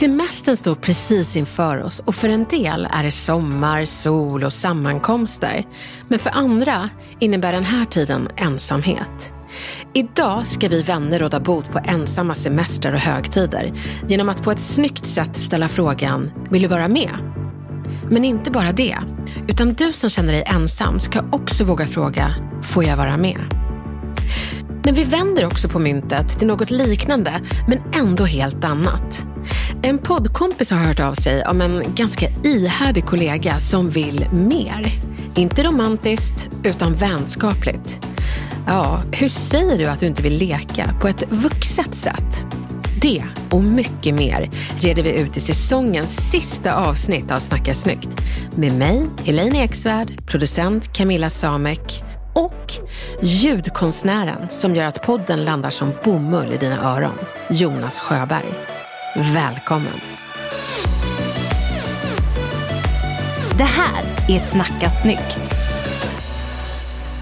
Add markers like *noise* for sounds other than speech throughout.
Semestern står precis inför oss och för en del är det sommar, sol och sammankomster. Men för andra innebär den här tiden ensamhet. Idag ska vi vänner råda bot på ensamma semestrar och högtider genom att på ett snyggt sätt ställa frågan, vill du vara med? Men inte bara det, utan du som känner dig ensam ska också våga fråga, får jag vara med? Men vi vänder också på myntet till något liknande, men ändå helt annat. En poddkompis har hört av sig om en ganska ihärdig kollega som vill mer. Inte romantiskt, utan vänskapligt. Ja, hur säger du att du inte vill leka på ett vuxet sätt? Det och mycket mer reder vi ut i säsongens sista avsnitt av Snacka snyggt. Med mig, Helene Eksvärd, producent Camilla Samek och ljudkonstnären som gör att podden landar som bomull i dina öron, Jonas Sjöberg. Välkommen! Det här är Snacka snyggt.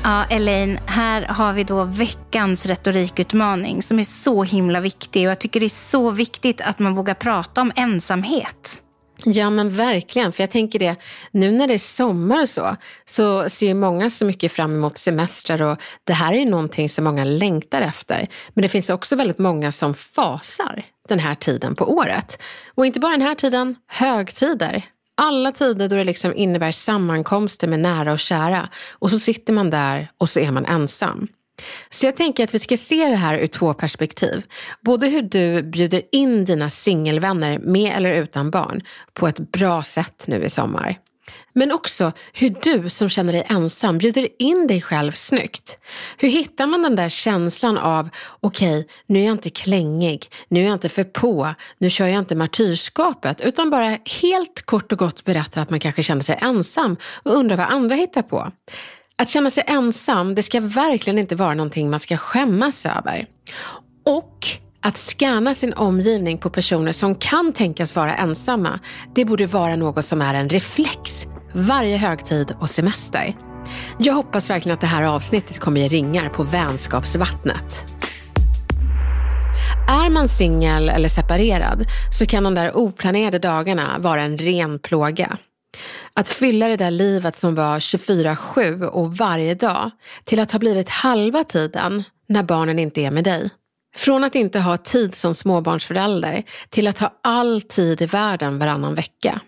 Ja, Elaine, här har vi då veckans retorikutmaning som är så himla viktig. Och jag tycker det är så viktigt att man vågar prata om ensamhet. Ja men verkligen, för jag tänker det, nu när det är sommar och så, så ser ju många så mycket fram emot semestrar och det här är ju någonting som många längtar efter. Men det finns också väldigt många som fasar den här tiden på året. Och inte bara den här tiden, högtider. Alla tider då det liksom innebär sammankomster med nära och kära. Och så sitter man där och så är man ensam. Så jag tänker att vi ska se det här ur två perspektiv. Både hur du bjuder in dina singelvänner med eller utan barn på ett bra sätt nu i sommar. Men också hur du som känner dig ensam bjuder in dig själv snyggt. Hur hittar man den där känslan av, okej, okay, nu är jag inte klängig, nu är jag inte för på, nu kör jag inte martyrskapet, utan bara helt kort och gott berättar att man kanske känner sig ensam och undrar vad andra hittar på. Att känna sig ensam, det ska verkligen inte vara någonting man ska skämmas över. Och att scanna sin omgivning på personer som kan tänkas vara ensamma, det borde vara något som är en reflex varje högtid och semester. Jag hoppas verkligen att det här avsnittet kommer ge ringar på vänskapsvattnet. Är man singel eller separerad så kan de där oplanerade dagarna vara en ren plåga. Att fylla det där livet som var 24-7 och varje dag till att ha blivit halva tiden när barnen inte är med dig. Från att inte ha tid som småbarnsförälder till att ha all tid i världen varannan vecka.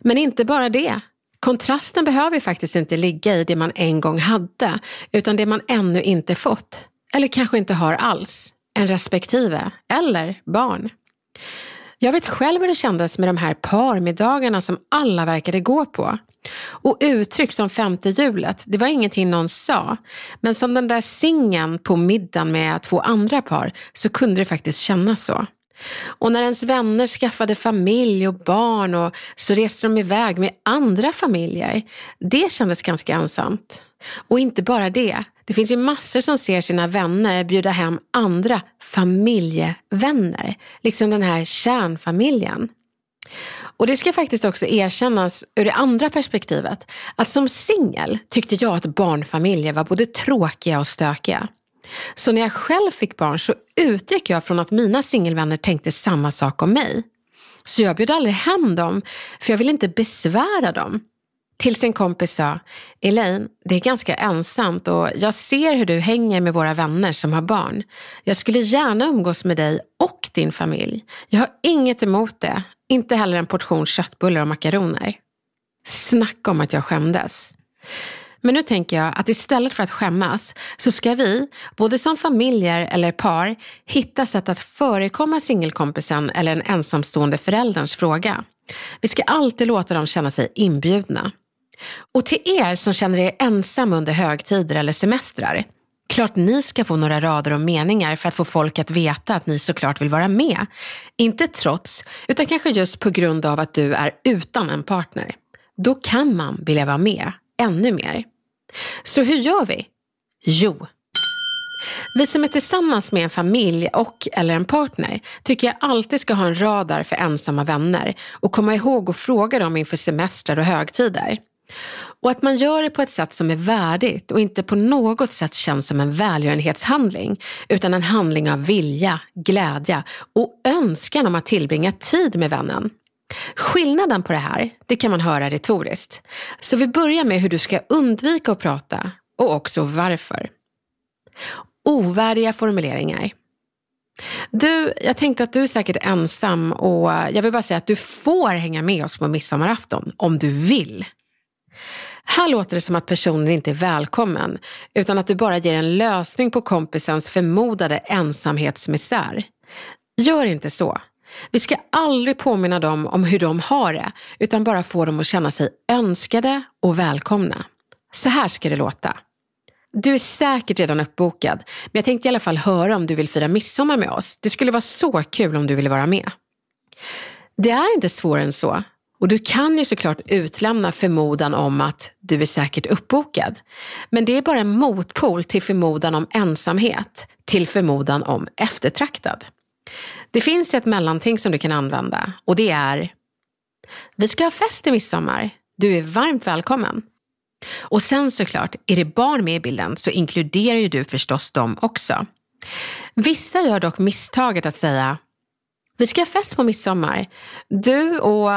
Men inte bara det. Kontrasten behöver faktiskt inte ligga i det man en gång hade, utan det man ännu inte fått. Eller kanske inte har alls. En respektive, eller barn. Jag vet själv hur det kändes med de här parmiddagarna som alla verkade gå på. Och uttryck som femte hjulet, det var ingenting någon sa. Men som den där singen på middagen med två andra par så kunde det faktiskt kännas så. Och när ens vänner skaffade familj och barn och så reste de iväg med andra familjer. Det kändes ganska ensamt. Och inte bara det. Det finns ju massor som ser sina vänner bjuda hem andra familjevänner. Liksom den här kärnfamiljen. Och det ska faktiskt också erkännas ur det andra perspektivet. Att som singel tyckte jag att barnfamiljer var både tråkiga och stökiga. Så när jag själv fick barn så utgick jag från att mina singelvänner tänkte samma sak om mig. Så jag bjöd aldrig hem dem, för jag ville inte besvära dem till sin kompis sa, Elaine, det är ganska ensamt och jag ser hur du hänger med våra vänner som har barn. Jag skulle gärna umgås med dig och din familj. Jag har inget emot det, inte heller en portion köttbullar och makaroner. Snacka om att jag skämdes. Men nu tänker jag att istället för att skämmas så ska vi, både som familjer eller par, hitta sätt att förekomma singelkompisen eller en ensamstående förälderns fråga. Vi ska alltid låta dem känna sig inbjudna. Och till er som känner er ensam under högtider eller semestrar, klart ni ska få några rader och meningar för att få folk att veta att ni såklart vill vara med. Inte trots, utan kanske just på grund av att du är utan en partner. Då kan man vilja vara med ännu mer. Så hur gör vi? Jo, vi som är tillsammans med en familj och eller en partner tycker jag alltid ska ha en radar för ensamma vänner och komma ihåg att fråga dem inför semestrar och högtider. Och att man gör det på ett sätt som är värdigt och inte på något sätt känns som en välgörenhetshandling, utan en handling av vilja, glädje och önskan om att tillbringa tid med vännen. Skillnaden på det här, det kan man höra retoriskt. Så vi börjar med hur du ska undvika att prata och också varför. Ovärdiga formuleringar. Du, jag tänkte att du är säkert ensam och jag vill bara säga att du får hänga med oss på midsommarafton om du vill. Här låter det som att personen inte är välkommen, utan att du bara ger en lösning på kompisens förmodade ensamhetsmisär. Gör inte så. Vi ska aldrig påminna dem om hur de har det, utan bara få dem att känna sig önskade och välkomna. Så här ska det låta. Du är säkert redan uppbokad, men jag tänkte i alla fall höra om du vill fira midsommar med oss. Det skulle vara så kul om du ville vara med. Det är inte svårare än så. Och du kan ju såklart utlämna förmodan om att du är säkert uppbokad. Men det är bara en motpol till förmodan om ensamhet, till förmodan om eftertraktad. Det finns ett mellanting som du kan använda och det är Vi ska ha fest i midsommar. Du är varmt välkommen. Och sen såklart, är det barn med i bilden så inkluderar ju du förstås dem också. Vissa gör dock misstaget att säga Vi ska ha fest på midsommar. Du och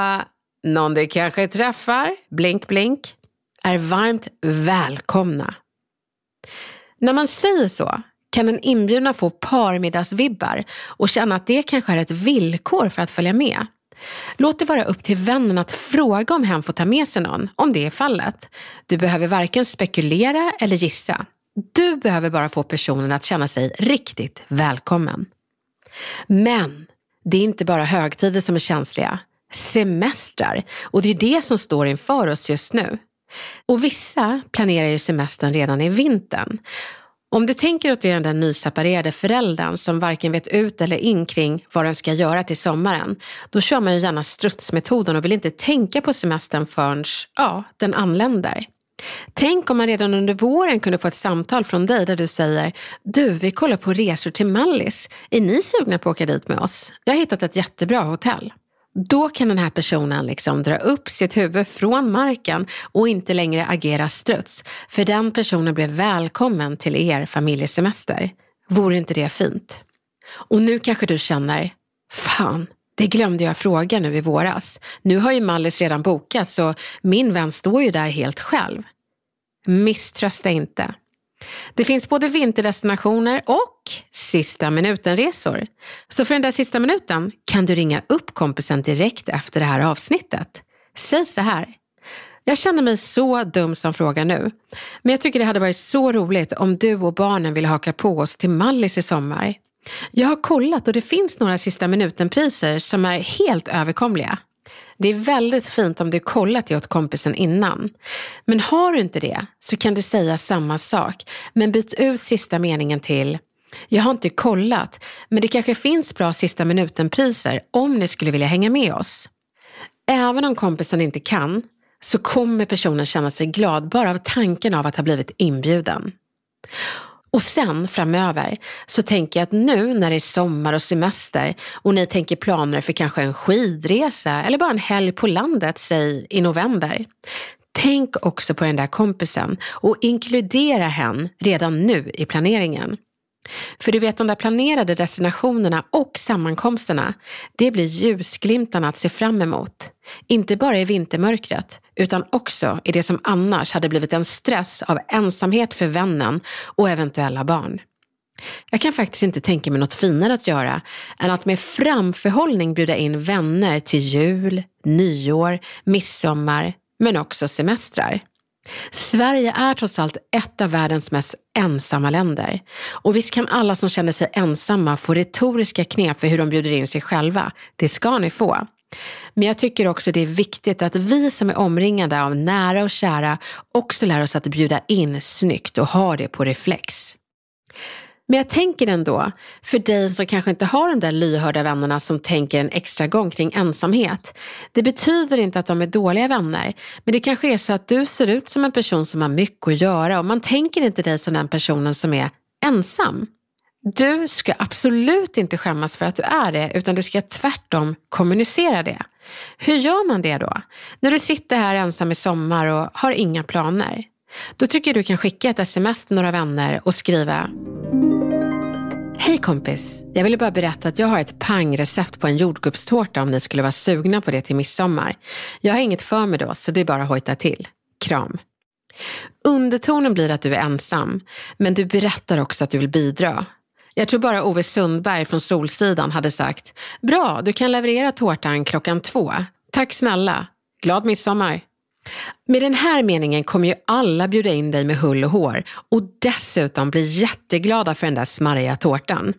någon du kanske träffar, blink blink, är varmt välkomna. När man säger så kan den inbjudna få parmiddagsvibbar och känna att det kanske är ett villkor för att följa med. Låt det vara upp till vännen att fråga om hen får ta med sig någon, om det är fallet. Du behöver varken spekulera eller gissa. Du behöver bara få personen att känna sig riktigt välkommen. Men det är inte bara högtider som är känsliga. Semestrar. Och det är det som står inför oss just nu. Och vissa planerar ju semestern redan i vintern. Om du tänker att du är den där nyseparerade föräldern som varken vet ut eller in kring vad den ska göra till sommaren, då kör man ju gärna strutsmetoden och vill inte tänka på semestern förrän ja, den anländer. Tänk om man redan under våren kunde få ett samtal från dig där du säger Du, vi kollar på resor till Mallis. Är ni sugna på att åka dit med oss? Jag har hittat ett jättebra hotell. Då kan den här personen liksom dra upp sitt huvud från marken och inte längre agera struts. För den personen blev välkommen till er familjesemester. Vore inte det fint? Och nu kanske du känner, fan, det glömde jag fråga nu i våras. Nu har ju Mallis redan bokat så min vän står ju där helt själv. Misströsta inte. Det finns både vinterdestinationer och sista minuten-resor. Så för den där sista minuten kan du ringa upp kompisen direkt efter det här avsnittet. Säg så här. Jag känner mig så dum som frågar nu. Men jag tycker det hade varit så roligt om du och barnen ville haka på oss till Mallis i sommar. Jag har kollat och det finns några sista minuten-priser som är helt överkomliga. Det är väldigt fint om du kollat det åt kompisen innan. Men har du inte det så kan du säga samma sak, men byt ut sista meningen till jag har inte kollat, men det kanske finns bra sista minuten-priser om ni skulle vilja hänga med oss. Även om kompisen inte kan så kommer personen känna sig glad bara av tanken av att ha blivit inbjuden. Och sen framöver så tänker jag att nu när det är sommar och semester och ni tänker planer för kanske en skidresa eller bara en helg på landet, säg i november. Tänk också på den där kompisen och inkludera hen redan nu i planeringen. För du vet de där planerade destinationerna och sammankomsterna, det blir ljusglimtarna att se fram emot. Inte bara i vintermörkret, utan också i det som annars hade blivit en stress av ensamhet för vännen och eventuella barn. Jag kan faktiskt inte tänka mig något finare att göra än att med framförhållning bjuda in vänner till jul, nyår, midsommar, men också semestrar. Sverige är trots allt ett av världens mest ensamma länder. Och visst kan alla som känner sig ensamma få retoriska knep för hur de bjuder in sig själva. Det ska ni få. Men jag tycker också det är viktigt att vi som är omringade av nära och kära också lär oss att bjuda in snyggt och ha det på reflex. Men jag tänker ändå, för dig som kanske inte har de där lyhörda vännerna som tänker en extra gång kring ensamhet. Det betyder inte att de är dåliga vänner, men det kanske är så att du ser ut som en person som har mycket att göra och man tänker inte dig som den personen som är ensam. Du ska absolut inte skämmas för att du är det, utan du ska tvärtom kommunicera det. Hur gör man det då? När du sitter här ensam i sommar och har inga planer. Då tycker jag du kan skicka ett sms till några vänner och skriva Hej kompis! Jag ville bara berätta att jag har ett pangrecept på en jordgubbstårta om ni skulle vara sugna på det till midsommar. Jag har inget för mig då, så det är bara att hojta till. Kram! Undertonen blir att du är ensam, men du berättar också att du vill bidra. Jag tror bara Ove Sundberg från Solsidan hade sagt Bra, du kan leverera tårtan klockan två. Tack snälla. Glad midsommar! Med den här meningen kommer ju alla bjuda in dig med hull och hår och dessutom bli jätteglada för den där smarriga tårtan.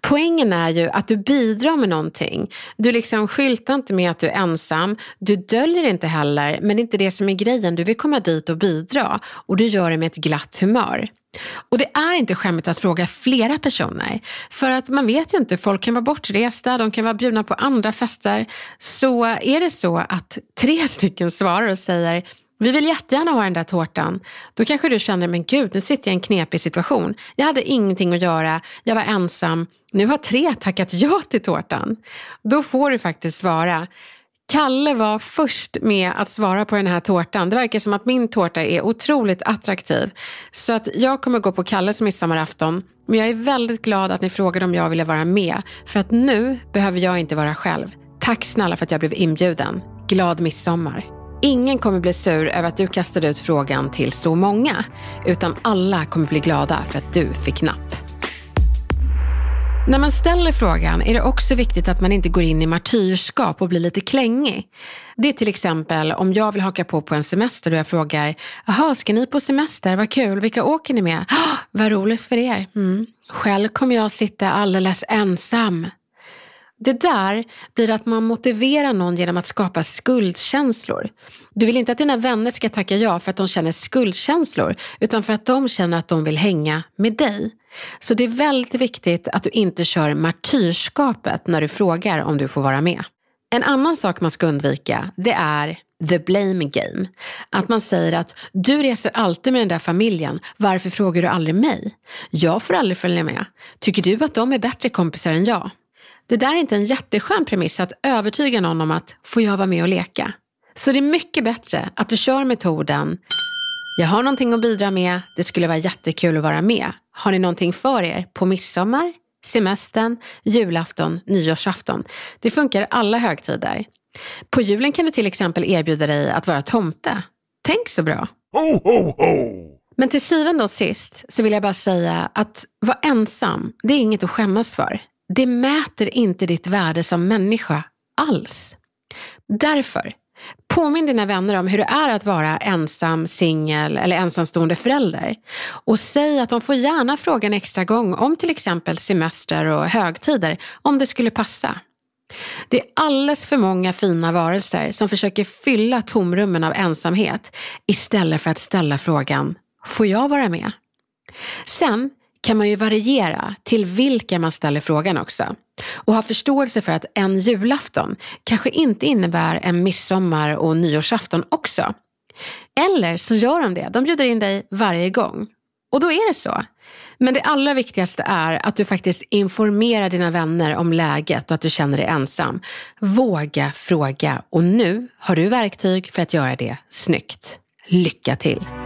Poängen är ju att du bidrar med någonting. Du liksom skyltar inte med att du är ensam, du döljer inte heller, men det är inte det som är grejen. Du vill komma dit och bidra och du gör det med ett glatt humör. Och det är inte skämmigt att fråga flera personer. För att man vet ju inte, folk kan vara bortresta, de kan vara bjudna på andra fester. Så är det så att tre stycken svarar och säger vi vill jättegärna ha den där tårtan. Då kanske du känner, men gud, nu sitter jag i en knepig situation. Jag hade ingenting att göra, jag var ensam. Nu har tre tackat ja till tårtan. Då får du faktiskt svara, Kalle var först med att svara på den här tårtan. Det verkar som att min tårta är otroligt attraktiv. Så att jag kommer gå på Kalles midsommarafton. Men jag är väldigt glad att ni frågade om jag ville vara med. För att nu behöver jag inte vara själv. Tack snälla för att jag blev inbjuden. Glad midsommar. Ingen kommer bli sur över att du kastade ut frågan till så många. Utan alla kommer bli glada för att du fick napp. När man ställer frågan är det också viktigt att man inte går in i martyrskap och blir lite klängig. Det är till exempel om jag vill haka på på en semester och jag frågar, jaha, ska ni på semester? Vad kul, vilka åker ni med? Oh, *gasps* vad roligt för er. Mm. Själv kommer jag sitta alldeles ensam. Det där blir att man motiverar någon genom att skapa skuldkänslor. Du vill inte att dina vänner ska tacka ja för att de känner skuldkänslor, utan för att de känner att de vill hänga med dig. Så det är väldigt viktigt att du inte kör martyrskapet när du frågar om du får vara med. En annan sak man ska undvika, det är the blame game. Att man säger att du reser alltid med den där familjen, varför frågar du aldrig mig? Jag får aldrig följa med. Tycker du att de är bättre kompisar än jag? Det där är inte en jätteskön premiss att övertyga någon om att får jag vara med och leka? Så det är mycket bättre att du kör metoden jag har någonting att bidra med, det skulle vara jättekul att vara med. Har ni någonting för er på midsommar, semestern, julafton, nyårsafton? Det funkar alla högtider. På julen kan du till exempel erbjuda dig att vara tomte. Tänk så bra! Ho, ho, ho. Men till syvende och sist så vill jag bara säga att vara ensam, det är inget att skämmas för. Det mäter inte ditt värde som människa alls. Därför Påminn dina vänner om hur det är att vara ensam, singel eller ensamstående förälder. Och säg att de får gärna fråga en extra gång om till exempel semester och högtider om det skulle passa. Det är alldeles för många fina varelser som försöker fylla tomrummen av ensamhet istället för att ställa frågan, får jag vara med? Sen kan man ju variera till vilka man ställer frågan också. Och ha förståelse för att en julafton kanske inte innebär en midsommar och nyårsafton också. Eller så gör de det, de bjuder in dig varje gång. Och då är det så. Men det allra viktigaste är att du faktiskt informerar dina vänner om läget och att du känner dig ensam. Våga fråga och nu har du verktyg för att göra det snyggt. Lycka till!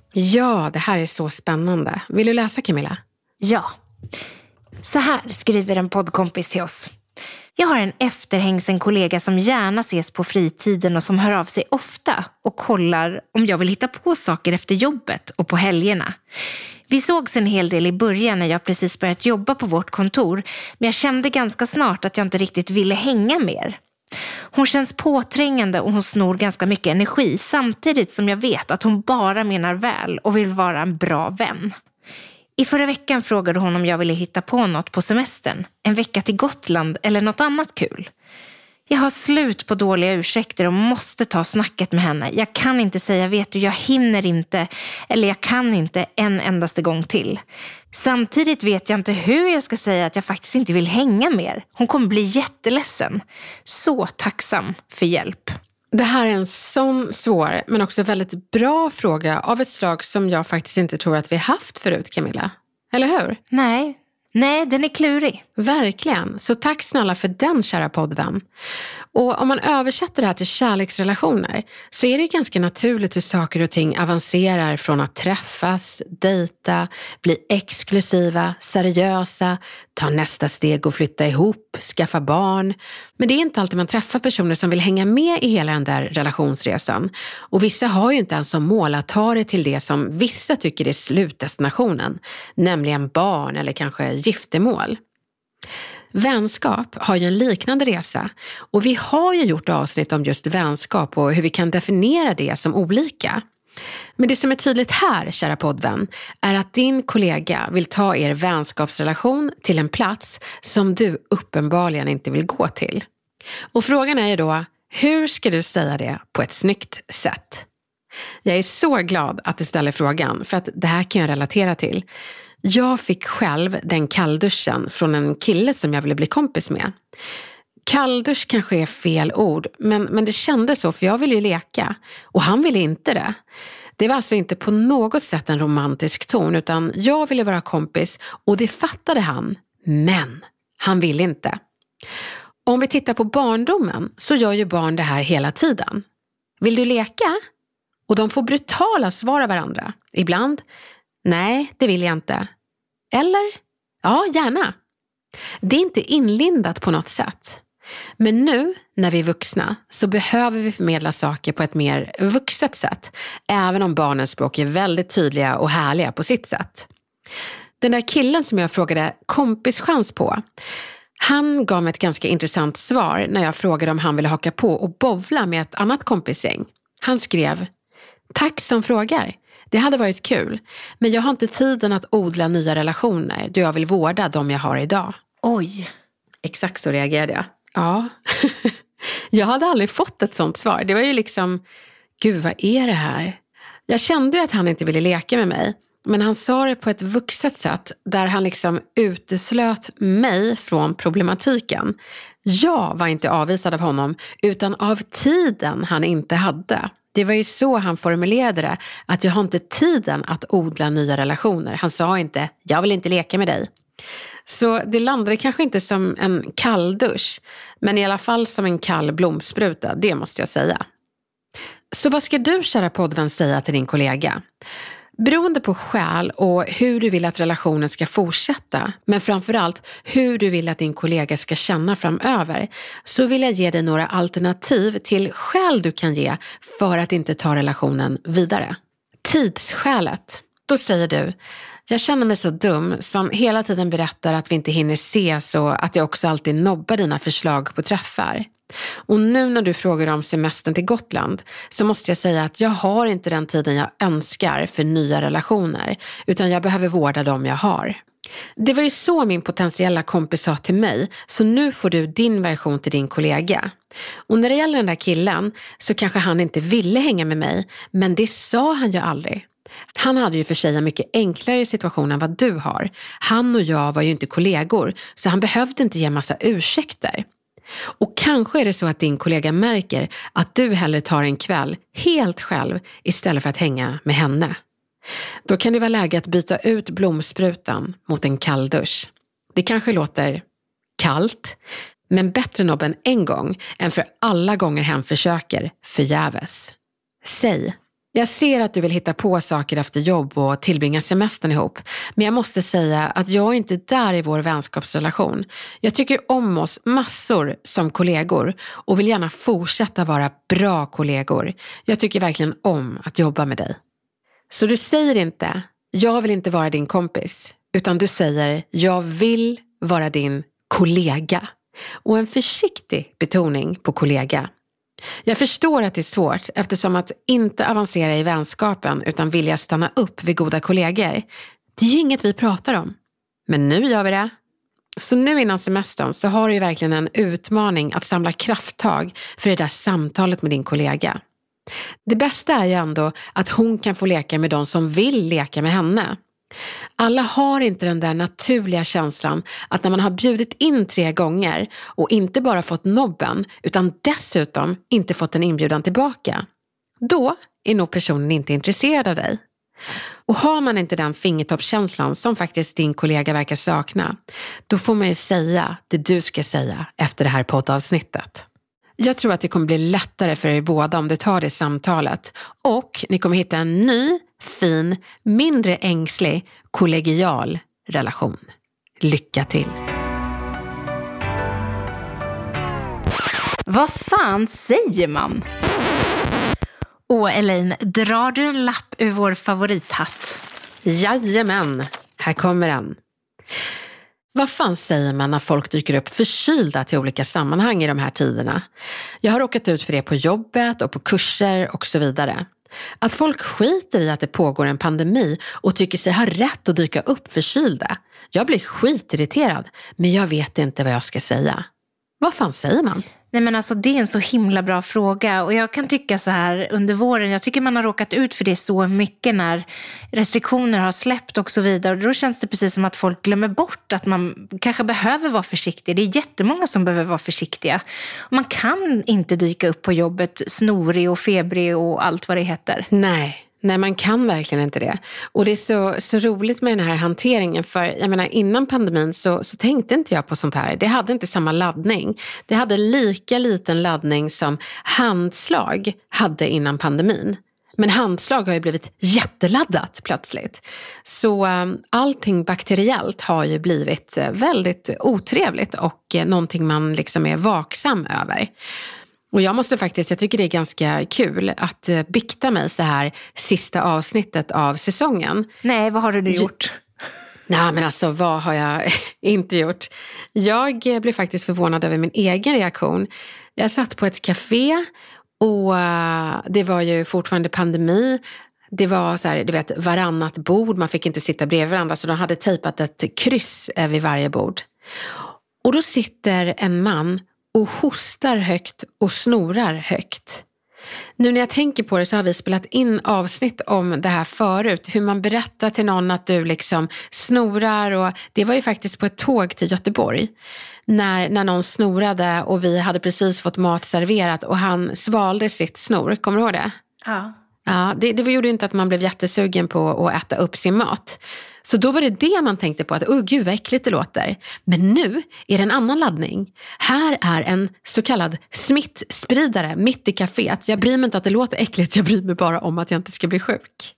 Ja, det här är så spännande. Vill du läsa Camilla? Ja. Så här skriver en poddkompis till oss. Jag har en efterhängsen kollega som gärna ses på fritiden och som hör av sig ofta och kollar om jag vill hitta på saker efter jobbet och på helgerna. Vi sågs en hel del i början när jag precis börjat jobba på vårt kontor men jag kände ganska snart att jag inte riktigt ville hänga mer. Hon känns påträngande och hon snor ganska mycket energi samtidigt som jag vet att hon bara menar väl och vill vara en bra vän. I förra veckan frågade hon om jag ville hitta på något på semestern. En vecka till Gotland eller något annat kul. Jag har slut på dåliga ursäkter och måste ta snacket med henne. Jag kan inte säga vet du, jag hinner inte eller jag kan inte en endaste gång till. Samtidigt vet jag inte hur jag ska säga att jag faktiskt inte vill hänga mer. Hon kommer bli jätteledsen. Så tacksam för hjälp. Det här är en sån svår, men också väldigt bra fråga av ett slag som jag faktiskt inte tror att vi haft förut, Camilla. Eller hur? Nej, Nej, den är klurig. Verkligen. Så tack snälla för den kära poddvän. Och om man översätter det här till kärleksrelationer så är det ganska naturligt hur saker och ting avancerar från att träffas, dejta, bli exklusiva, seriösa, ta nästa steg och flytta ihop, skaffa barn. Men det är inte alltid man träffar personer som vill hänga med i hela den där relationsresan. Och vissa har ju inte ens som mål att ta det till det som vissa tycker är slutdestinationen, nämligen barn eller kanske giftermål. Vänskap har ju en liknande resa och vi har ju gjort avsnitt om just vänskap och hur vi kan definiera det som olika. Men det som är tydligt här, kära poddvän, är att din kollega vill ta er vänskapsrelation till en plats som du uppenbarligen inte vill gå till. Och frågan är ju då, hur ska du säga det på ett snyggt sätt? Jag är så glad att du ställer frågan, för att det här kan jag relatera till. Jag fick själv den kallduschen från en kille som jag ville bli kompis med. Kalldusch kanske är fel ord, men, men det kändes så för jag ville ju leka och han ville inte det. Det var alltså inte på något sätt en romantisk ton utan jag ville vara kompis och det fattade han. Men han ville inte. Om vi tittar på barndomen så gör ju barn det här hela tiden. Vill du leka? Och de får brutala svar av varandra. Ibland, nej det vill jag inte. Eller, ja gärna. Det är inte inlindat på något sätt. Men nu när vi är vuxna så behöver vi förmedla saker på ett mer vuxet sätt, även om barnens språk är väldigt tydliga och härliga på sitt sätt. Den där killen som jag frågade kompischans på, han gav mig ett ganska intressant svar när jag frågade om han ville haka på och bovla med ett annat kompisgäng. Han skrev, tack som frågar. Det hade varit kul, men jag har inte tiden att odla nya relationer då jag vill vårda de jag har idag. Oj. Exakt så reagerade jag. Ja. *laughs* jag hade aldrig fått ett sånt svar. Det var ju liksom, gud vad är det här? Jag kände att han inte ville leka med mig. Men han sa det på ett vuxet sätt där han liksom uteslöt mig från problematiken. Jag var inte avvisad av honom utan av tiden han inte hade. Det var ju så han formulerade det, att jag har inte tiden att odla nya relationer. Han sa inte, jag vill inte leka med dig. Så det landade kanske inte som en kalldusch, men i alla fall som en kall blomspruta, det måste jag säga. Så vad ska du, kära poddvän, säga till din kollega? Beroende på skäl och hur du vill att relationen ska fortsätta, men framförallt hur du vill att din kollega ska känna framöver, så vill jag ge dig några alternativ till skäl du kan ge för att inte ta relationen vidare. Tidsskälet. Då säger du, Jag känner mig så dum som hela tiden berättar att vi inte hinner ses och att jag också alltid nobbar dina förslag på träffar. Och nu när du frågar om semestern till Gotland så måste jag säga att jag har inte den tiden jag önskar för nya relationer, utan jag behöver vårda dem jag har. Det var ju så min potentiella kompis sa till mig, så nu får du din version till din kollega. Och när det gäller den där killen så kanske han inte ville hänga med mig, men det sa han ju aldrig. Han hade ju för sig en mycket enklare situation än vad du har. Han och jag var ju inte kollegor, så han behövde inte ge massa ursäkter. Och kanske är det så att din kollega märker att du hellre tar en kväll helt själv istället för att hänga med henne. Då kan det vara läge att byta ut blomsprutan mot en kalldusch. Det kanske låter kallt, men bättre nobben en gång än för alla gånger hen försöker förgäves. Säg jag ser att du vill hitta på saker efter jobb och tillbringa semestern ihop. Men jag måste säga att jag är inte där i vår vänskapsrelation. Jag tycker om oss massor som kollegor och vill gärna fortsätta vara bra kollegor. Jag tycker verkligen om att jobba med dig. Så du säger inte, jag vill inte vara din kompis, utan du säger, jag vill vara din kollega. Och en försiktig betoning på kollega. Jag förstår att det är svårt eftersom att inte avancera i vänskapen utan vilja stanna upp vid goda kollegor, det är ju inget vi pratar om. Men nu gör vi det. Så nu innan semestern så har du ju verkligen en utmaning att samla krafttag för det där samtalet med din kollega. Det bästa är ju ändå att hon kan få leka med de som vill leka med henne. Alla har inte den där naturliga känslan att när man har bjudit in tre gånger och inte bara fått nobben utan dessutom inte fått en inbjudan tillbaka. Då är nog personen inte intresserad av dig. Och har man inte den fingertoppskänslan som faktiskt din kollega verkar sakna, då får man ju säga det du ska säga efter det här poddavsnittet. Jag tror att det kommer bli lättare för er båda om du tar det samtalet och ni kommer hitta en ny fin, mindre ängslig, kollegial relation. Lycka till! Vad fan säger man? Åh, Elaine, drar du en lapp ur vår favorithatt? Jajamän, här kommer den. Vad fan säger man när folk dyker upp förkylda till olika sammanhang i de här tiderna? Jag har råkat ut för det på jobbet och på kurser och så vidare. Att folk skiter i att det pågår en pandemi och tycker sig ha rätt att dyka upp förkylda. Jag blir skitirriterad, men jag vet inte vad jag ska säga. Vad fan säger man? Nej men alltså det är en så himla bra fråga och jag kan tycka så här under våren, jag tycker man har råkat ut för det så mycket när restriktioner har släppt och så vidare. Och då känns det precis som att folk glömmer bort att man kanske behöver vara försiktig. Det är jättemånga som behöver vara försiktiga. Man kan inte dyka upp på jobbet snorig och febrig och allt vad det heter. Nej, Nej, man kan verkligen inte det. Och det är så, så roligt med den här hanteringen. För jag menar, innan pandemin så, så tänkte inte jag på sånt här. Det hade inte samma laddning. Det hade lika liten laddning som handslag hade innan pandemin. Men handslag har ju blivit jätteladdat plötsligt. Så eh, allting bakteriellt har ju blivit eh, väldigt otrevligt och eh, någonting man liksom är vaksam över. Och jag måste faktiskt, jag tycker det är ganska kul att uh, bikta mig så här sista avsnittet av säsongen. Nej, vad har du nu gjort? Nej, men alltså vad har jag *laughs* inte gjort? Jag blev faktiskt förvånad över min egen reaktion. Jag satt på ett café och uh, det var ju fortfarande pandemi. Det var så här, du vet, varannat bord, man fick inte sitta bredvid varandra så de hade tejpat ett kryss vid varje bord. Och då sitter en man och hostar högt och snorar högt. Nu när jag tänker på det så har vi spelat in avsnitt om det här förut. Hur man berättar till någon att du liksom snorar och det var ju faktiskt på ett tåg till Göteborg. När, när någon snorade och vi hade precis fått mat serverat och han svalde sitt snor. Kommer du ihåg det? Ja. Ja, det, det gjorde inte att man blev jättesugen på att äta upp sin mat. Så då var det det man tänkte på, att oh, gud vad äckligt det låter. Men nu är det en annan laddning. Här är en så kallad smittspridare mitt i kaféet. Jag bryr mig inte att det låter äckligt, jag bryr mig bara om att jag inte ska bli sjuk.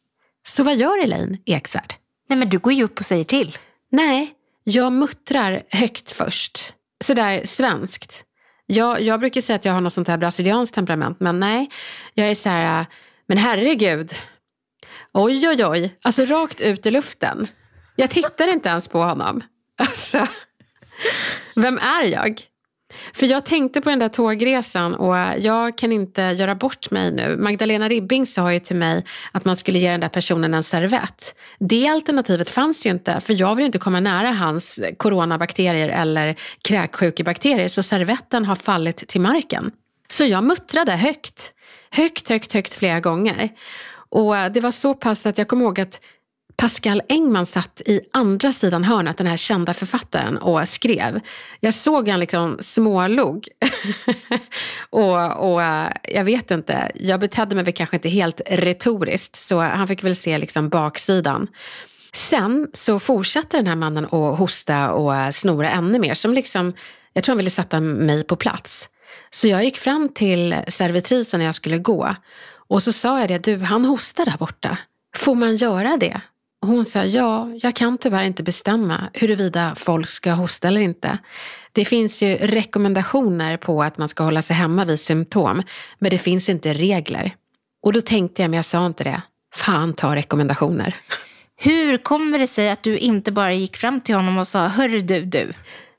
Så vad gör Elaine Eksvärd? Nej men du går ju upp och säger till. Nej, jag muttrar högt först. Sådär svenskt. Jag, jag brukar säga att jag har något sånt här brasilianskt temperament, men nej. Jag är så här, men herregud, Oj, oj, oj. Alltså rakt ut i luften. Jag tittar inte ens på honom. *laughs* Alltså, vem är jag? För jag tänkte på den där tågresan och jag kan inte göra bort mig nu. Magdalena Ribbing sa ju till mig att man skulle ge den där personen en servett. Det alternativet fanns ju inte för jag vill inte komma nära hans coronabakterier eller kräksjukebakterier så servetten har fallit till marken. Så jag muttrade högt. Högt, högt, högt flera gånger. Och eh, det var så pass att jag kommer ihåg att Pascal Engman satt i andra sidan hörnet, den här kända författaren, och skrev. Jag såg han liksom smålog. *laughs* och, och eh, jag vet inte, jag betedde mig väl kanske inte helt retoriskt, så han fick väl se liksom baksidan. Sen så fortsatte den här mannen att hosta och eh, snora ännu mer. Som liksom, jag tror han ville sätta mig på plats. Så jag gick fram till servitrisen när jag skulle gå och så sa jag det, du han hostar där borta. Får man göra det? hon sa, ja, jag kan tyvärr inte bestämma huruvida folk ska hosta eller inte. Det finns ju rekommendationer på att man ska hålla sig hemma vid symptom, men det finns inte regler. Och då tänkte jag, men jag sa inte det. Fan ta rekommendationer. Hur kommer det sig att du inte bara gick fram till honom och sa, hörru du, du?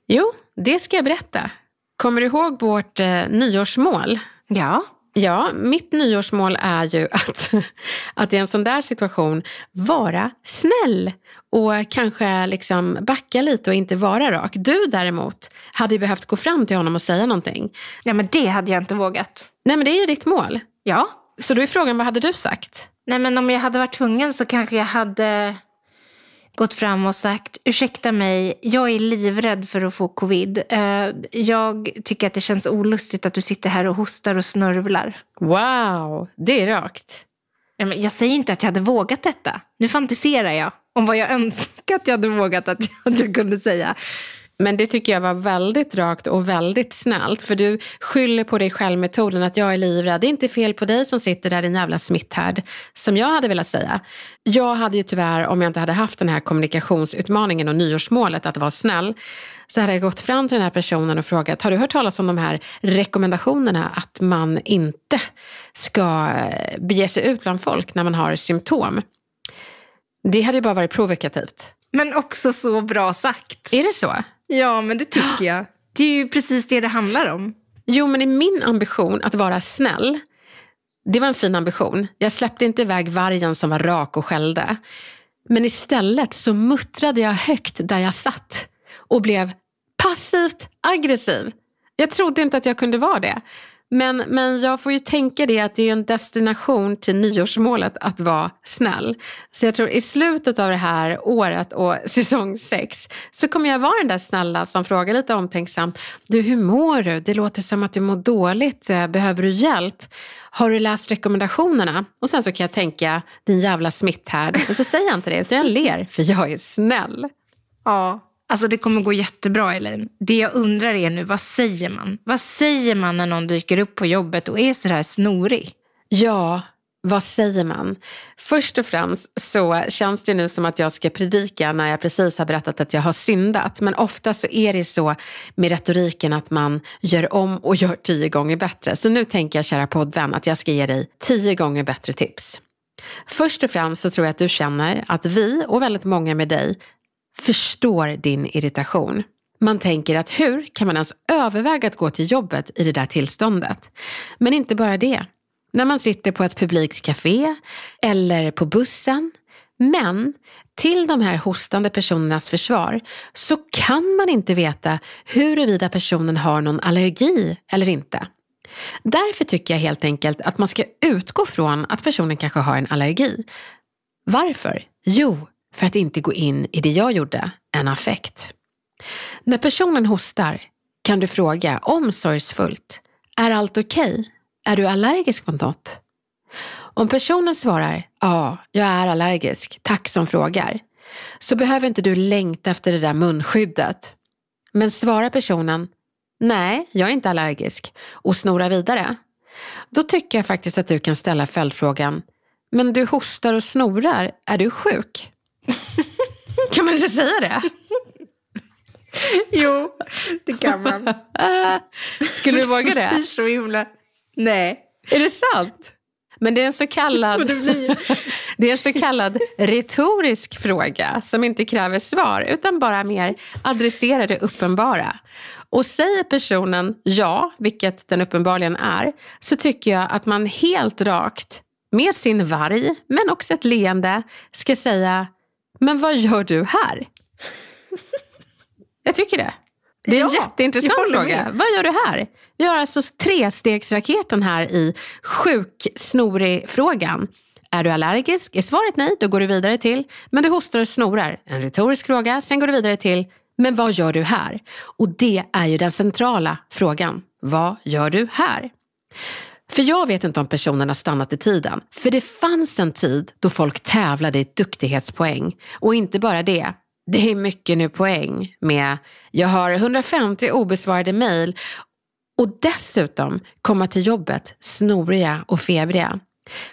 Jo, det ska jag berätta. Kommer du ihåg vårt eh, nyårsmål? Ja. Ja, mitt nyårsmål är ju att, *laughs* att i en sån där situation vara snäll och kanske liksom backa lite och inte vara rak. Du däremot hade ju behövt gå fram till honom och säga någonting. Ja, men det hade jag inte vågat. Nej, men det är ju ditt mål. Ja. Så då är frågan, vad hade du sagt? Nej, men om jag hade varit tvungen så kanske jag hade gått fram och sagt ursäkta mig, jag är livrädd för att få covid. Eh, jag tycker att det känns olustigt att du sitter här och hostar och snörvlar. Wow, det är rakt. Jag säger inte att jag hade vågat detta. Nu fantiserar jag om vad jag *laughs* önskar att jag hade vågat att jag kunde säga. Men det tycker jag var väldigt rakt och väldigt snällt. För du skyller på dig själv-metoden att jag är livrädd. Det är inte fel på dig som sitter där, din jävla smitthärd. Som jag hade velat säga. Jag hade ju tyvärr, om jag inte hade haft den här kommunikationsutmaningen och nyårsmålet att vara snäll, så hade jag gått fram till den här personen och frågat, har du hört talas om de här rekommendationerna att man inte ska eh, bege sig ut bland folk när man har symptom? Det hade ju bara varit provokativt. Men också så bra sagt. Är det så? Ja, men det tycker jag. Det är ju precis det det handlar om. Jo, men i min ambition att vara snäll, det var en fin ambition. Jag släppte inte iväg vargen som var rak och skällde. Men istället så muttrade jag högt där jag satt och blev passivt aggressiv. Jag trodde inte att jag kunde vara det. Men, men jag får ju tänka det att det är en destination till nyårsmålet att vara snäll. Så jag tror i slutet av det här året och *laughs* säsong sex så kommer jag vara den där snälla som frågar lite omtänksamt. Du, hur mår du? Det låter som att du mår dåligt. Eh, behöver du hjälp? Har du läst rekommendationerna? Och sen så kan jag tänka, din jävla smitthärd. Men så säger jag inte det, utan jag ler, för jag är snäll. Ja, Alltså det kommer gå jättebra Elaine. Det jag undrar är nu, vad säger man? Vad säger man när någon dyker upp på jobbet och är sådär snorig? Ja, vad säger man? Först och främst så känns det nu som att jag ska predika när jag precis har berättat att jag har syndat. Men ofta så är det så med retoriken att man gör om och gör tio gånger bättre. Så nu tänker jag, kära poddvän, att jag ska ge dig tio gånger bättre tips. Först och främst så tror jag att du känner att vi och väldigt många med dig förstår din irritation. Man tänker att hur kan man ens överväga att gå till jobbet i det där tillståndet? Men inte bara det. När man sitter på ett publikt café eller på bussen. Men till de här hostande personernas försvar så kan man inte veta huruvida personen har någon allergi eller inte. Därför tycker jag helt enkelt att man ska utgå från att personen kanske har en allergi. Varför? Jo, för att inte gå in i det jag gjorde, en affekt. När personen hostar kan du fråga omsorgsfullt, är allt okej? Okay? Är du allergisk mot något? Om personen svarar, ja, jag är allergisk, tack som frågar, så behöver inte du längta efter det där munskyddet. Men svarar personen, nej, jag är inte allergisk och snorar vidare, då tycker jag faktiskt att du kan ställa följdfrågan, men du hostar och snorar, är du sjuk? *laughs* kan man inte säga det? jo, det kan man. *laughs* Skulle du våga det? så himla... Nej. Är det sant? Men det är en så kallad, *laughs* det är en så kallad retorisk fråga som inte kräver svar utan bara mer adresserar det uppenbara. Och säger personen ja, vilket den uppenbarligen är, så tycker jag att man helt rakt med sin varg, men också ett leende, ska säga men vad gör du här? Jag tycker det. Det är en Ja, jätteintressant fråga. med. Vad gör du här? Vi har alltså trestegsraketen här i sjuk-snorig-frågan. Är du allergisk? Är svaret nej, då går du vidare till men du hostar och snorar. En retorisk fråga, sen går du vidare till men vad gör du här? Och det är ju den centrala frågan. Vad gör du här? För jag vet inte om personen har stannat i tiden. För det fanns en tid då folk tävlade i duktighetspoäng. Och inte bara det. Det är mycket nu poäng med jag har 150 obesvarade mejl och dessutom komma till jobbet snoriga och febriga.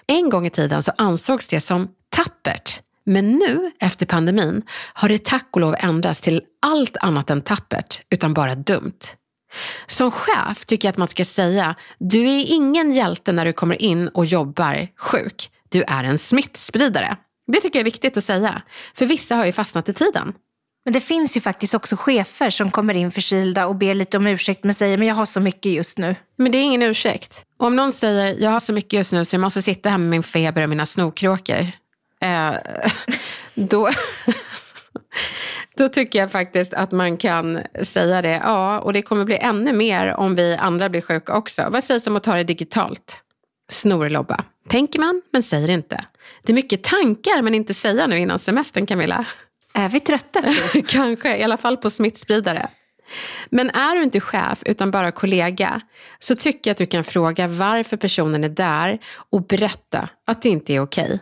En gång i tiden så ansågs det som tappert. Men nu, efter pandemin, har det tack och lov ändrats till allt annat än tappert, utan bara dumt. Som chef tycker jag att man ska säga, du är ingen hjälte när du kommer in och jobbar sjuk. Du är en smittspridare. Det tycker jag är viktigt att säga, för vissa har ju fastnat i tiden. Men det finns ju faktiskt också chefer som kommer in förkylda och ber lite om ursäkt men säger men jag har så mycket just nu. Men det är ingen ursäkt. Om någon säger, jag har så mycket just nu så jag måste sitta här med min feber och mina snorkråkor. Eh, *laughs* då, då tycker jag faktiskt att man kan säga det. Ja, och det kommer bli ännu mer om vi andra blir sjuka också. Vad sägs om att ta det digitalt? Snorlobba. Tänker man, men säger inte. Det är mycket tankar, men inte säga nu innan semestern, Camilla. Är vi trötta tror? *laughs* Kanske, i alla fall på smittspridare. Men är du inte chef utan bara kollega så tycker jag att du kan fråga varför personen är där och berätta att det inte är okej.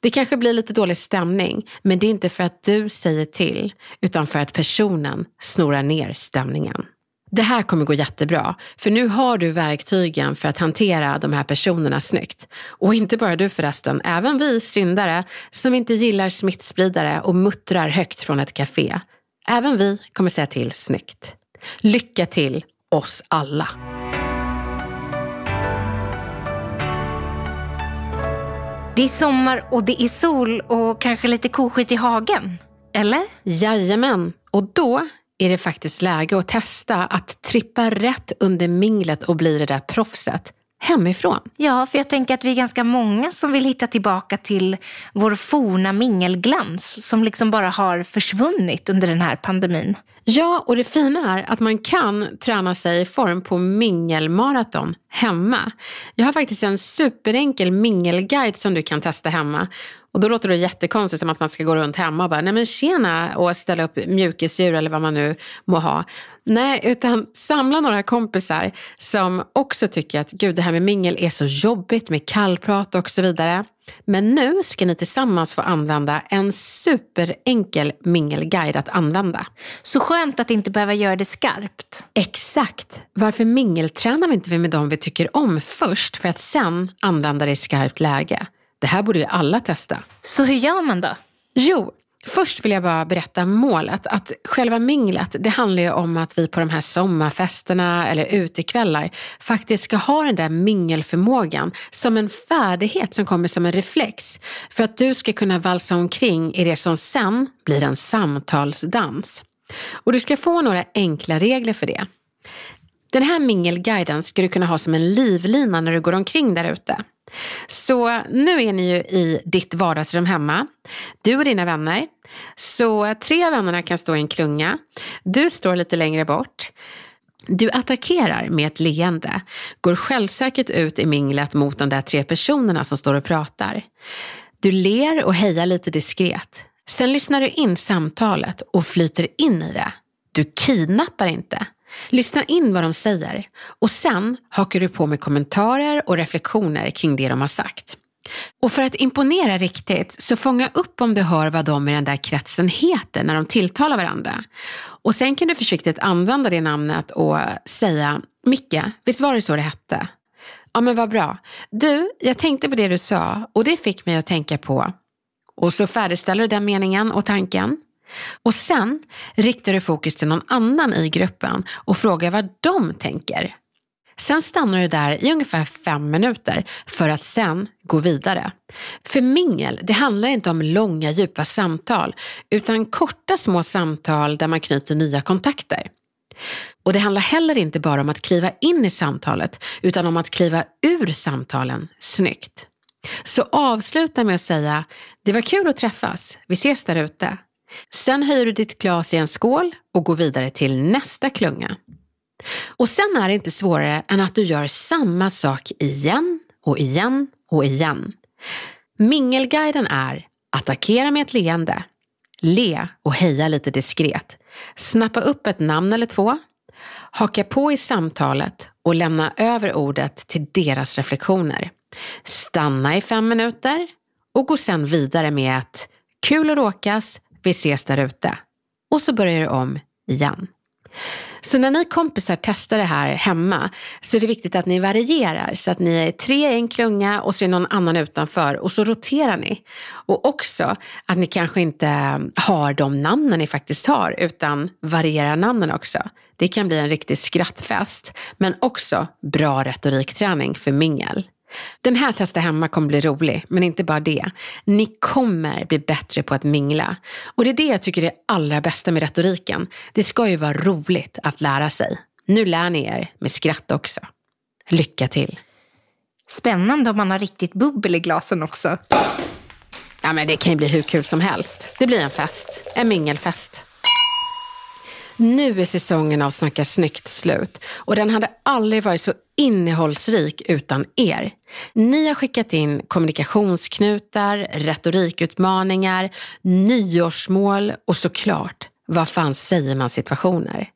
Det kanske blir lite dålig stämning, men det är inte för att du säger till utan för att personen snorar ner stämningen. Det här kommer gå jättebra, för nu har du verktygen för att hantera de här personerna snyggt. Och inte bara du förresten, även vi syndare som inte gillar smittspridare och muttrar högt från ett café. Även vi kommer säga till snyggt. Lycka till oss alla! Det är sommar och det är sol och kanske lite koskit i hagen. Eller? Jajamän, och då är det faktiskt läge att testa att trippa rätt under minglet och bli det där proffset hemifrån. Ja, för jag tänker att vi är ganska många som vill hitta tillbaka till vår forna mingelglans som liksom bara har försvunnit under den här pandemin. Ja, och det fina är att man kan träna sig i form på mingelmaraton hemma. Jag har faktiskt en superenkel mingelguide som du kan testa hemma. Och då låter det jättekonstigt som att man ska gå runt hemma och bara, nej men tjena och ställa upp mjukisdjur eller vad man nu må ha. Nej, utan samla några kompisar som också tycker att gud det här med mingel är så jobbigt med kallprat och så vidare. Men nu ska ni tillsammans få använda en superenkel mingelguide att använda. Så skönt att inte behöva göra det skarpt. Exakt. Varför mingeltränar vi inte med dem vi tycker om först för att sen använda det i skarpt läge? Det här borde ju alla testa. Så hur gör man då? Jo, först vill jag bara berätta målet. Att själva minglet, det handlar ju om att vi på de här sommarfesterna eller utekvällar faktiskt ska ha den där mingelförmågan som en färdighet som kommer som en reflex. För att du ska kunna valsa omkring i det som sen blir en samtalsdans. Och du ska få några enkla regler för det. Den här mingelguiden ska du kunna ha som en livlina när du går omkring där ute. Så nu är ni ju i ditt vardagsrum hemma, du och dina vänner. Så tre av vännerna kan stå i en klunga. Du står lite längre bort. Du attackerar med ett leende, går självsäkert ut i minglet mot de där tre personerna som står och pratar. Du ler och hejar lite diskret. Sen lyssnar du in samtalet och flyter in i det. Du kidnappar inte. Lyssna in vad de säger och sen hakar du på med kommentarer och reflektioner kring det de har sagt. Och för att imponera riktigt så fånga upp om du hör vad de i den där kretsen heter när de tilltalar varandra. Och sen kan du försiktigt använda det namnet och säga Micke, visst var det så det hette? Ja men vad bra. Du, jag tänkte på det du sa och det fick mig att tänka på. Och så färdigställer du den meningen och tanken. Och sen riktar du fokus till någon annan i gruppen och frågar vad de tänker. Sen stannar du där i ungefär fem minuter för att sen gå vidare. För mingel, det handlar inte om långa djupa samtal utan korta små samtal där man knyter nya kontakter. Och det handlar heller inte bara om att kliva in i samtalet utan om att kliva ur samtalen snyggt. Så avsluta med att säga, det var kul att träffas, vi ses där ute. Sen höjer du ditt glas i en skål och går vidare till nästa klunga. Och sen är det inte svårare än att du gör samma sak igen och igen och igen. Mingelguiden är attackera med ett leende, le och heja lite diskret, snappa upp ett namn eller två, haka på i samtalet och lämna över ordet till deras reflektioner. Stanna i fem minuter och gå sen vidare med ett kul att råkas, vi ses där ute. Och så börjar du om igen. Så när ni kompisar testar det här hemma så är det viktigt att ni varierar så att ni är tre i en klunga och så är någon annan utanför och så roterar ni. Och också att ni kanske inte har de namnen ni faktiskt har utan varierar namnen också. Det kan bli en riktig skrattfest men också bra retorikträning för mingel. Den här Testa hemma kommer bli rolig, men inte bara det. Ni kommer bli bättre på att mingla. Och det är det jag tycker är det allra bästa med retoriken. Det ska ju vara roligt att lära sig. Nu lär ni er med skratt också. Lycka till! Spännande om man har riktigt bubbel i glasen också. Ja, men det kan ju bli hur kul som helst. Det blir en fest. En mingelfest. Nu är säsongen av Snacka snyggt slut och den hade aldrig varit så innehållsrik utan er. Ni har skickat in kommunikationsknutar, retorikutmaningar, nyårsmål och såklart, vad fan säger man situationer?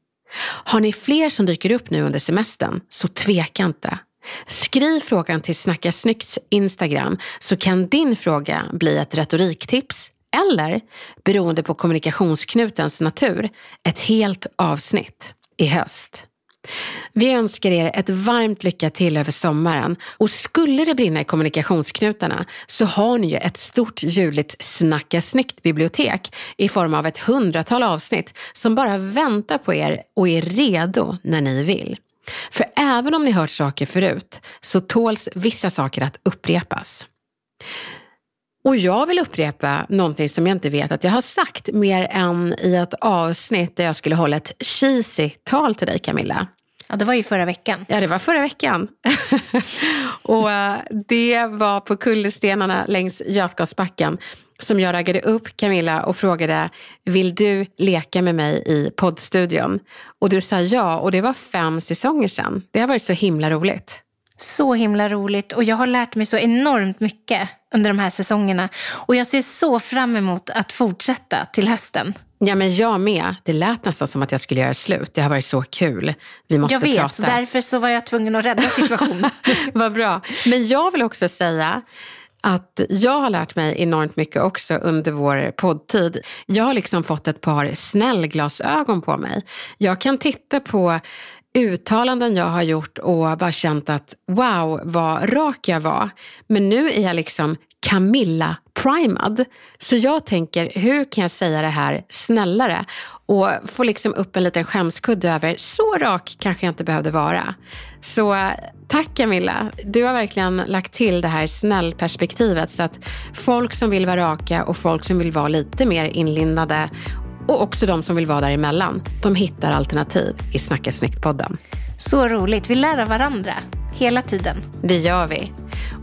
Har ni fler som dyker upp nu under semestern, så tveka inte. Skriv frågan till Snacka Snyggts Instagram så kan din fråga bli ett retoriktips eller, beroende på kommunikationsknutens natur, ett helt avsnitt i höst. Vi önskar er ett varmt lycka till över sommaren och skulle det brinna i kommunikationsknutarna så har ni ju ett stort ljudligt Snacka snyggt-bibliotek i form av ett hundratal avsnitt som bara väntar på er och är redo när ni vill. För även om ni hört saker förut så tåls vissa saker att upprepas. Och jag vill upprepa någonting som jag inte vet att jag har sagt mer än i ett avsnitt där jag skulle hålla ett cheesy tal till dig Camilla. Ja, det var ju förra veckan. Ja, det var förra veckan. *laughs* och eh, det var på kullerstenarna längs Götgasbacken som jag raggade upp Camilla och frågade, vill du leka med mig i poddstudion? Och du sa ja, och det var fem säsonger sedan. Det har varit så himla roligt. Så himla roligt och jag har lärt mig så enormt mycket under de här säsongerna. Och jag ser så fram emot att fortsätta till hösten. Ja, men jag med. Det lät nästan som att jag skulle göra slut. Det har varit så kul. Vi måste jag vet, prata. så därför så var jag tvungen att rädda situationen. *laughs* Vad bra. Men jag vill också säga att jag har lärt mig enormt mycket också under vår poddtid. Jag har liksom fått ett par snällglasögon på mig. Jag kan titta på uttalanden jag har gjort och bara känt att wow, vad rak jag var. Men nu är jag liksom Camilla primad. Så jag tänker, hur kan jag säga det här snällare? Och få liksom upp en liten skämskudde över, så rak kanske jag inte behövde vara. Så tack Camilla. Du har verkligen lagt till det här snällperspektivet så att folk som vill vara raka och folk som vill vara lite mer inlindade och också de som vill vara däremellan. De hittar alternativ i Snacka snyggt-podden. Så roligt. Vi lär av varandra hela tiden. Det gör vi.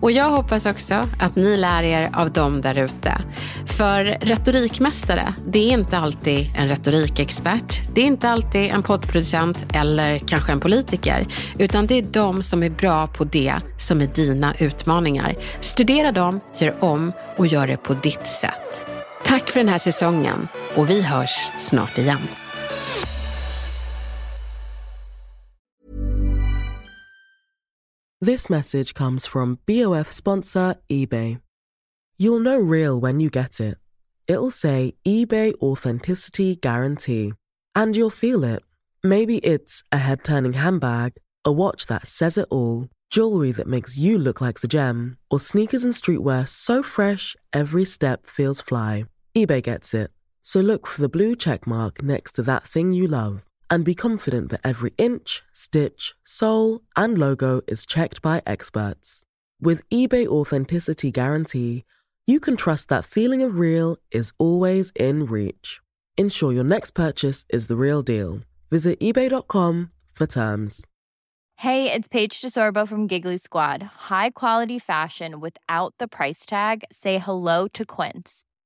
Och jag hoppas också att ni lär er av dem där ute. För retorikmästare, det är inte alltid en retorikexpert. Det är inte alltid en poddproducent eller kanske en politiker. Utan det är de som är bra på det som är dina utmaningar. Studera dem, gör om och gör det på ditt sätt. Tack för den här säsongen och vi hörs snart igen. This message comes from BOF sponsor eBay. You'll know real when you get it. It'll say eBay Authenticity Guarantee. And you'll feel it. Maybe it's a head turning handbag, a watch that says it all, jewelry that makes you look like the gem, or sneakers and streetwear so fresh every step feels fly. eBay gets it. So look for the blue check mark next to that thing you love and be confident that every inch, stitch, sole, and logo is checked by experts. With eBay Authenticity Guarantee, you can trust that feeling of real is always in reach. Ensure your next purchase is the real deal. Visit eBay.com for terms. Hey, it's Paige DeSorbo from Giggly Squad. High quality fashion without the price tag? Say hello to Quince.